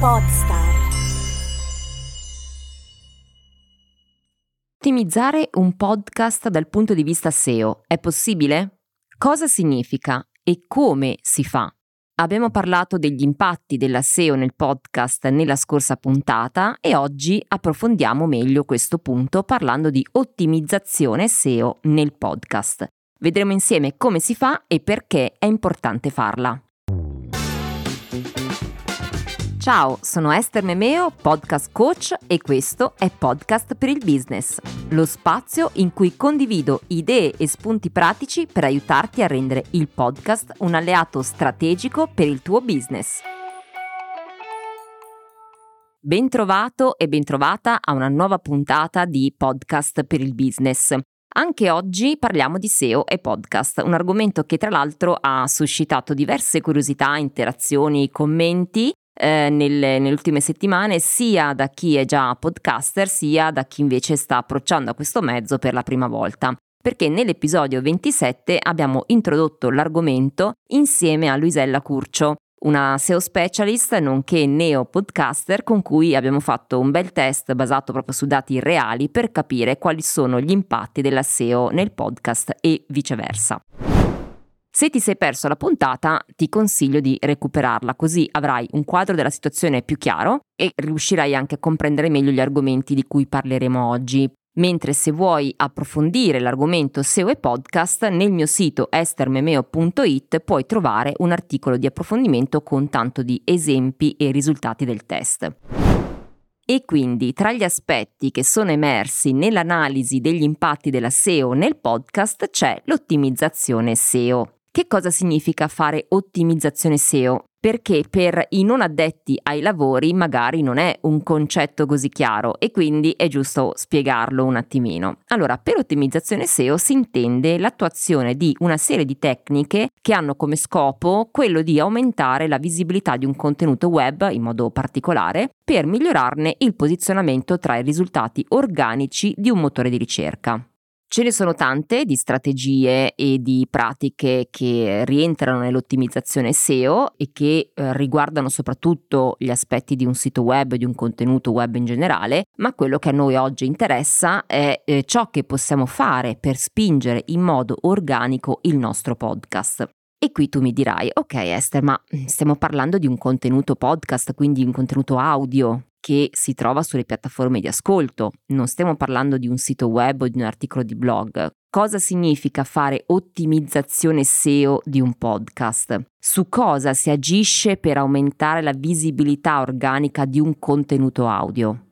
Podstar. Ottimizzare un podcast dal punto di vista SEO è possibile? Cosa significa e come si fa? Abbiamo parlato degli impatti della SEO nel podcast nella scorsa puntata e oggi approfondiamo meglio questo punto parlando di ottimizzazione SEO nel podcast. Vedremo insieme come si fa e perché è importante farla. Ciao, sono Esther Memeo, podcast coach e questo è Podcast per il Business, lo spazio in cui condivido idee e spunti pratici per aiutarti a rendere il podcast un alleato strategico per il tuo business. Bentrovato e bentrovata a una nuova puntata di Podcast per il Business. Anche oggi parliamo di SEO e podcast, un argomento che tra l'altro ha suscitato diverse curiosità, interazioni, commenti eh, nelle, nelle ultime settimane sia da chi è già podcaster sia da chi invece sta approcciando a questo mezzo per la prima volta perché nell'episodio 27 abbiamo introdotto l'argomento insieme a Luisella Curcio, una SEO specialist nonché neo podcaster con cui abbiamo fatto un bel test basato proprio su dati reali per capire quali sono gli impatti della SEO nel podcast e viceversa. Se ti sei perso la puntata, ti consiglio di recuperarla, così avrai un quadro della situazione più chiaro e riuscirai anche a comprendere meglio gli argomenti di cui parleremo oggi. Mentre se vuoi approfondire l'argomento SEO e podcast, nel mio sito estermemeo.it puoi trovare un articolo di approfondimento con tanto di esempi e risultati del test. E quindi tra gli aspetti che sono emersi nell'analisi degli impatti della SEO nel podcast c'è l'ottimizzazione SEO. Che cosa significa fare ottimizzazione SEO? Perché per i non addetti ai lavori magari non è un concetto così chiaro e quindi è giusto spiegarlo un attimino. Allora, per ottimizzazione SEO si intende l'attuazione di una serie di tecniche che hanno come scopo quello di aumentare la visibilità di un contenuto web in modo particolare per migliorarne il posizionamento tra i risultati organici di un motore di ricerca. Ce ne sono tante di strategie e di pratiche che rientrano nell'ottimizzazione SEO e che eh, riguardano soprattutto gli aspetti di un sito web, di un contenuto web in generale, ma quello che a noi oggi interessa è eh, ciò che possiamo fare per spingere in modo organico il nostro podcast. E qui tu mi dirai, ok Esther, ma stiamo parlando di un contenuto podcast, quindi un contenuto audio che si trova sulle piattaforme di ascolto, non stiamo parlando di un sito web o di un articolo di blog. Cosa significa fare ottimizzazione SEO di un podcast? Su cosa si agisce per aumentare la visibilità organica di un contenuto audio?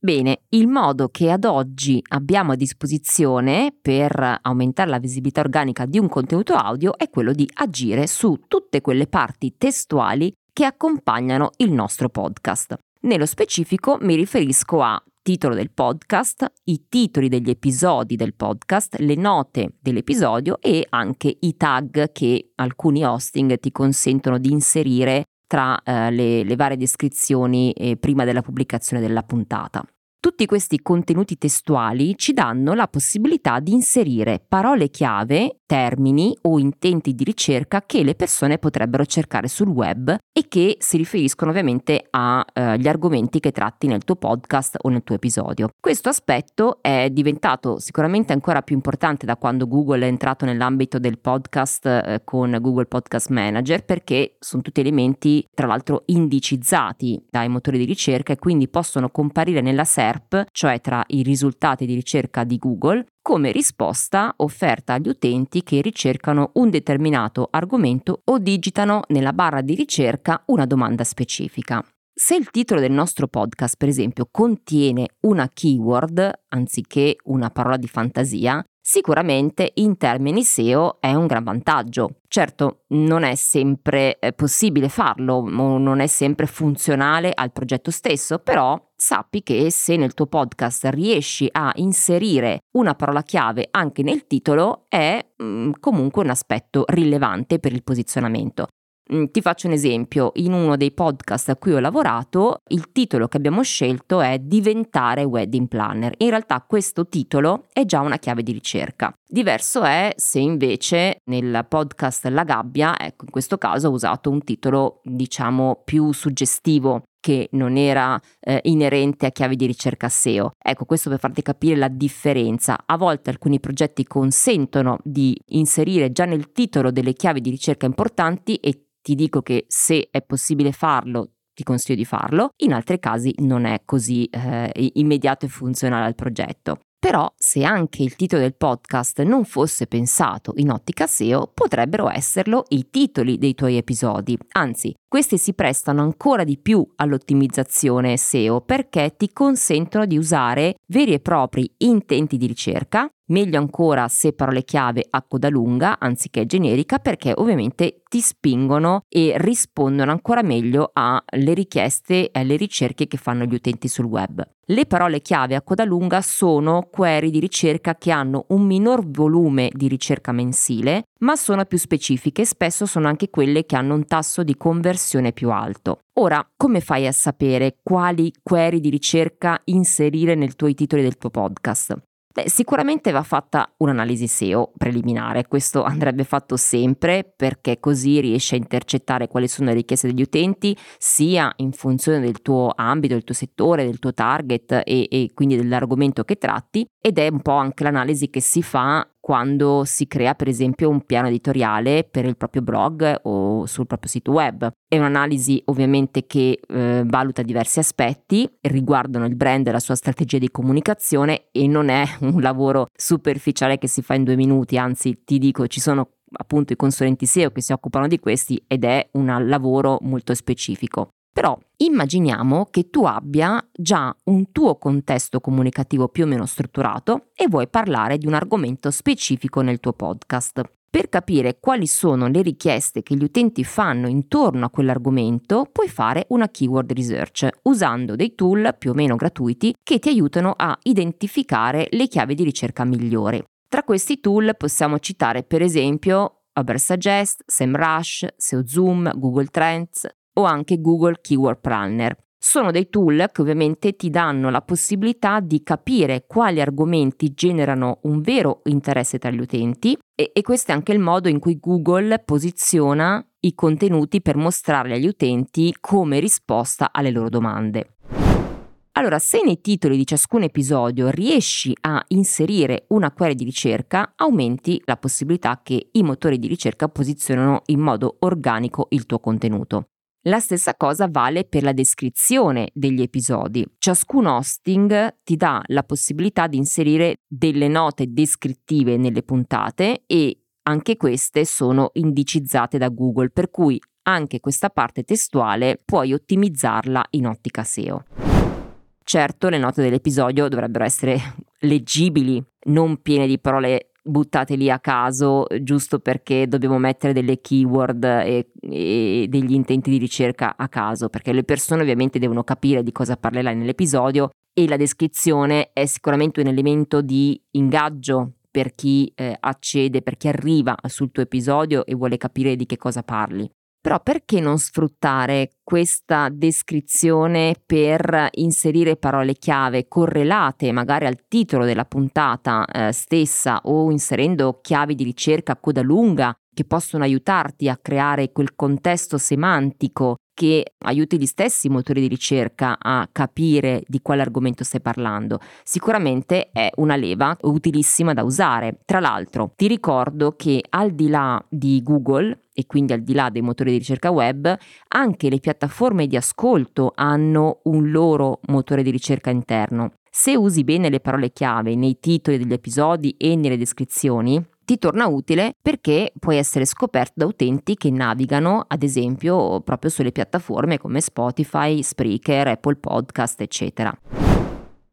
Bene, il modo che ad oggi abbiamo a disposizione per aumentare la visibilità organica di un contenuto audio è quello di agire su tutte quelle parti testuali che accompagnano il nostro podcast. Nello specifico mi riferisco a titolo del podcast, i titoli degli episodi del podcast, le note dell'episodio e anche i tag che alcuni hosting ti consentono di inserire tra eh, le, le, varie descrizioni eh, prima della pubblicazione della puntata. Tutti questi contenuti testuali ci danno la possibilità di inserire parole chiave, termini o intenti di ricerca che le persone potrebbero cercare sul web e che si riferiscono ovviamente agli eh, argomenti che tratti nel tuo podcast o nel tuo episodio. Questo aspetto è diventato sicuramente ancora più importante da quando Google è entrato nell'ambito del podcast eh, con Google Podcast Manager perché sono tutti elementi tra l'altro indicizzati dai motori di ricerca e quindi possono comparire nella SERP, cioè tra i risultati di ricerca di Google, come risposta offerta agli utenti che ricercano un determinato argomento o digitano nella barra di ricerca una domanda specifica. Se il titolo del nostro podcast, per esempio, contiene una keyword anziché una parola di fantasia, sicuramente in termini SEO è un gran vantaggio. Certo, non è sempre eh, possibile farlo non è sempre funzionale al progetto stesso, però sappi che se nel tuo podcast riesci a inserire una parola chiave anche nel titolo è mm, comunque un aspetto rilevante per il posizionamento. Mm, ti faccio un esempio, in uno dei podcast a cui ho lavorato il titolo che abbiamo scelto è Diventare wedding planner. In realtà questo titolo è già una chiave di ricerca. Diverso è se invece nel podcast La gabbia, ecco in questo caso ho usato un titolo diciamo più suggestivo che non era eh, inerente a chiavi di ricerca SEO. Ecco, questo per farti capire la differenza. A volte alcuni progetti consentono di inserire già nel titolo delle chiavi di ricerca importanti e ti dico che se è possibile farlo ti consiglio di farlo, in altri casi non è così eh, immediato e funzionale al progetto. Però se anche il titolo del podcast non fosse pensato in ottica SEO, potrebbero esserlo i titoli dei tuoi episodi. Anzi, questi si prestano ancora di più all'ottimizzazione SEO perché ti consentono di usare veri e propri intenti di ricerca, meglio ancora se parole chiave a coda lunga anziché generica perché ovviamente ti spingono e rispondono ancora meglio alle richieste e alle ricerche che fanno gli utenti sul web. Le parole chiave a coda lunga sono query di ricerca che hanno un minor volume di ricerca mensile, ma sono più specifiche e spesso sono anche quelle che hanno un tasso di conversione più alto. Ora, come fai a sapere quali query di ricerca inserire nei tuoi titoli del tuo podcast? Beh, sicuramente va fatta un'analisi SEO preliminare, questo andrebbe fatto sempre perché così riesci a intercettare quali sono le richieste degli utenti, sia in funzione del tuo ambito, del tuo settore, del tuo target e, e quindi dell'argomento che tratti, ed è un po' anche l'analisi che si fa quando si crea per esempio un piano editoriale per il proprio blog o sul proprio sito web. È un'analisi ovviamente che eh, valuta diversi aspetti, riguardano il brand e la sua strategia di comunicazione e non è un lavoro superficiale che si fa in due minuti, anzi ti dico ci sono appunto i consulenti SEO che si occupano di questi ed è un lavoro molto specifico. Però immaginiamo che tu abbia già un tuo contesto comunicativo più o meno strutturato e vuoi parlare di un argomento specifico nel tuo podcast. Per capire quali sono le richieste che gli utenti fanno intorno a quell'argomento, puoi fare una keyword research usando dei tool più o meno gratuiti che ti aiutano a identificare le chiavi di ricerca migliori. Tra questi tool possiamo citare per esempio Ubersuggest, SEMrush, SEOZoom, Google Trends, o anche Google Keyword Planner. Sono dei tool che ovviamente ti danno la possibilità di capire quali argomenti generano un vero interesse tra gli utenti e, e questo è anche il modo in cui Google posiziona i contenuti per mostrarli agli utenti come risposta alle loro domande. Allora, se nei titoli di ciascun episodio riesci a inserire una query di ricerca, aumenti la possibilità che i motori di ricerca posizionino in modo organico il tuo contenuto. La stessa cosa vale per la descrizione degli episodi. Ciascun hosting ti dà la possibilità di inserire delle note descrittive nelle puntate e anche queste sono indicizzate da Google, per cui anche questa parte testuale puoi ottimizzarla in ottica SEO. Certo, le note dell'episodio dovrebbero essere leggibili, non piene di parole buttate lì a caso giusto perché dobbiamo mettere delle keyword e, e, degli intenti di ricerca a caso, perché le persone ovviamente devono capire di cosa parlerai nell'episodio e la descrizione è sicuramente un elemento di ingaggio per chi eh, accede, per chi arriva sul tuo episodio e vuole capire di che cosa parli. Però perché non sfruttare questa descrizione per inserire parole chiave correlate magari al titolo della puntata eh, stessa o inserendo chiavi di ricerca a coda lunga che possono aiutarti a creare quel contesto semantico che aiuti gli stessi motori di ricerca a capire di quale argomento stai parlando. Sicuramente è una leva utilissima da usare. Tra l'altro, ti ricordo che al di là di Google e quindi al di là dei motori di ricerca web, anche le piattaforme di ascolto hanno un loro motore di ricerca interno. Se usi bene le parole chiave nei titoli degli episodi e nelle descrizioni, ti torna utile perché puoi essere scoperto da utenti che navigano, ad esempio, proprio sulle piattaforme come Spotify, Spreaker, Apple Podcast, eccetera.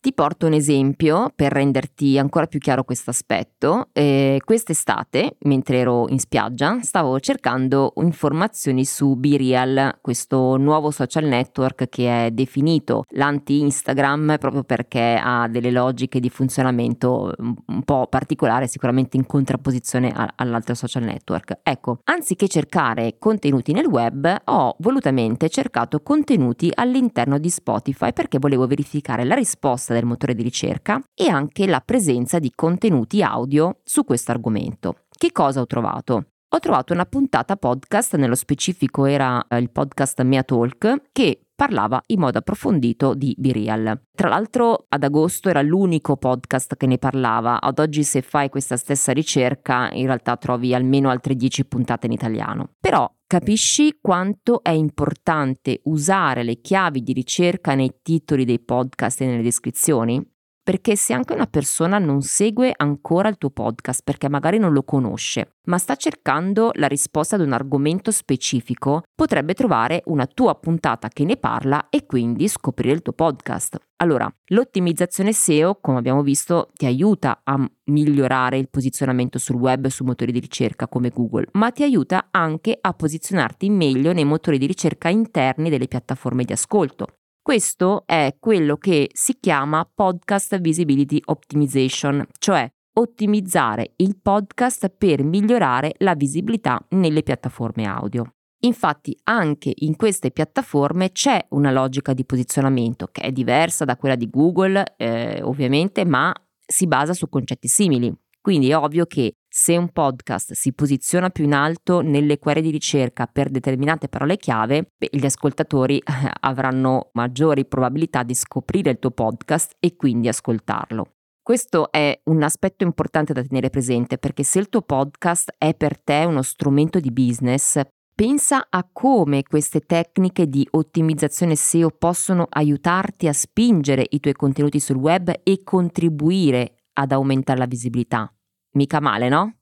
Ti porto un esempio per renderti ancora più chiaro questo aspetto. Eh, quest'estate, mentre ero in spiaggia, stavo cercando informazioni su BeReal, questo nuovo social network che è definito l'anti-Instagram proprio perché ha delle logiche di funzionamento un po' particolare, sicuramente in contrapposizione a, all'altro social network. Ecco, anziché cercare contenuti nel web, ho volutamente cercato contenuti all'interno di Spotify perché volevo verificare la risposta proposta del motore di ricerca e anche la presenza di contenuti audio su questo argomento. Che cosa ho trovato? Ho trovato una puntata podcast, nello specifico era eh, il podcast Mea Talk, che parlava in modo approfondito di Birial. Tra l'altro ad agosto era l'unico podcast che ne parlava, ad oggi se fai questa stessa ricerca in realtà trovi almeno altre 10 puntate in italiano. Però capisci quanto è importante usare le chiavi di ricerca nei titoli dei podcast e nelle descrizioni? Perché se anche una persona non segue ancora il tuo podcast perché magari non lo conosce, ma sta cercando la risposta ad un argomento specifico, potrebbe trovare una tua puntata che ne parla e quindi scoprire il tuo podcast. Allora, l'ottimizzazione SEO, come abbiamo visto, ti aiuta a migliorare il posizionamento sul web e su motori di ricerca come Google, ma ti aiuta anche a posizionarti meglio nei motori di ricerca interni delle piattaforme di ascolto. Questo è quello che si chiama Podcast Visibility Optimization, cioè ottimizzare il podcast per migliorare la visibilità nelle piattaforme audio. Infatti anche in queste piattaforme c'è una logica di posizionamento che è diversa da quella di Google, eh, ovviamente, ma si basa su concetti simili. Quindi è ovvio che se un podcast si posiziona più in alto nelle query di ricerca per determinate parole chiave, beh, gli ascoltatori avranno maggiori probabilità di scoprire il tuo podcast e quindi ascoltarlo. Questo è un aspetto importante da tenere presente perché se il tuo podcast è per te uno strumento di business, pensa a come queste tecniche di ottimizzazione SEO possono aiutarti a spingere i tuoi contenuti sul web e contribuire ad aumentare la visibilità. Mica male, no?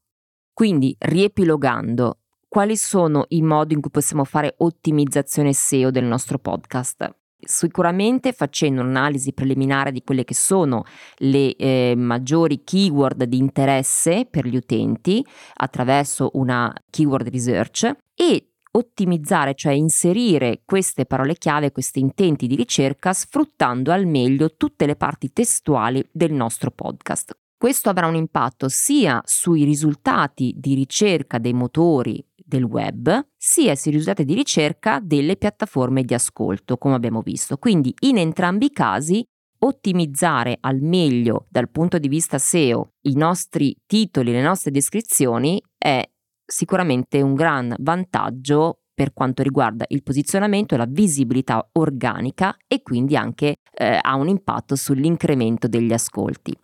Quindi, riepilogando, quali sono i modi in cui possiamo fare ottimizzazione SEO del nostro podcast? Sicuramente facendo un'analisi preliminare di quelle che sono le eh, maggiori keyword di interesse per gli utenti attraverso una keyword research e ottimizzare, cioè inserire queste parole chiave, questi intenti di ricerca sfruttando al meglio tutte le parti testuali del nostro podcast. Questo avrà un impatto sia sui risultati di ricerca dei motori del web, sia sui risultati di ricerca delle piattaforme di ascolto, come abbiamo visto. Quindi in entrambi i casi ottimizzare al meglio dal punto di vista SEO i nostri titoli, le nostre descrizioni è sicuramente un gran vantaggio per quanto riguarda il posizionamento e la visibilità organica e quindi anche eh, ha un impatto sull'incremento degli ascolti.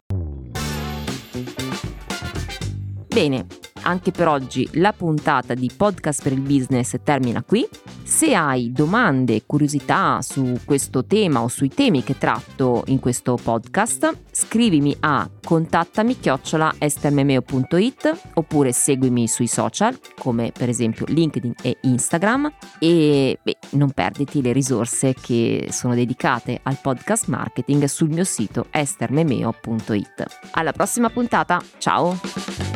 Bene, anche per oggi la puntata di Podcast per il Business termina qui. Se hai domande, curiosità su questo tema o sui temi che tratto in questo podcast, scrivimi a contattami chiocciola oppure seguimi sui social come per esempio LinkedIn e Instagram e beh, non perditi le risorse che sono dedicate al podcast marketing sul mio sito estermemeo.it. Alla prossima puntata, ciao!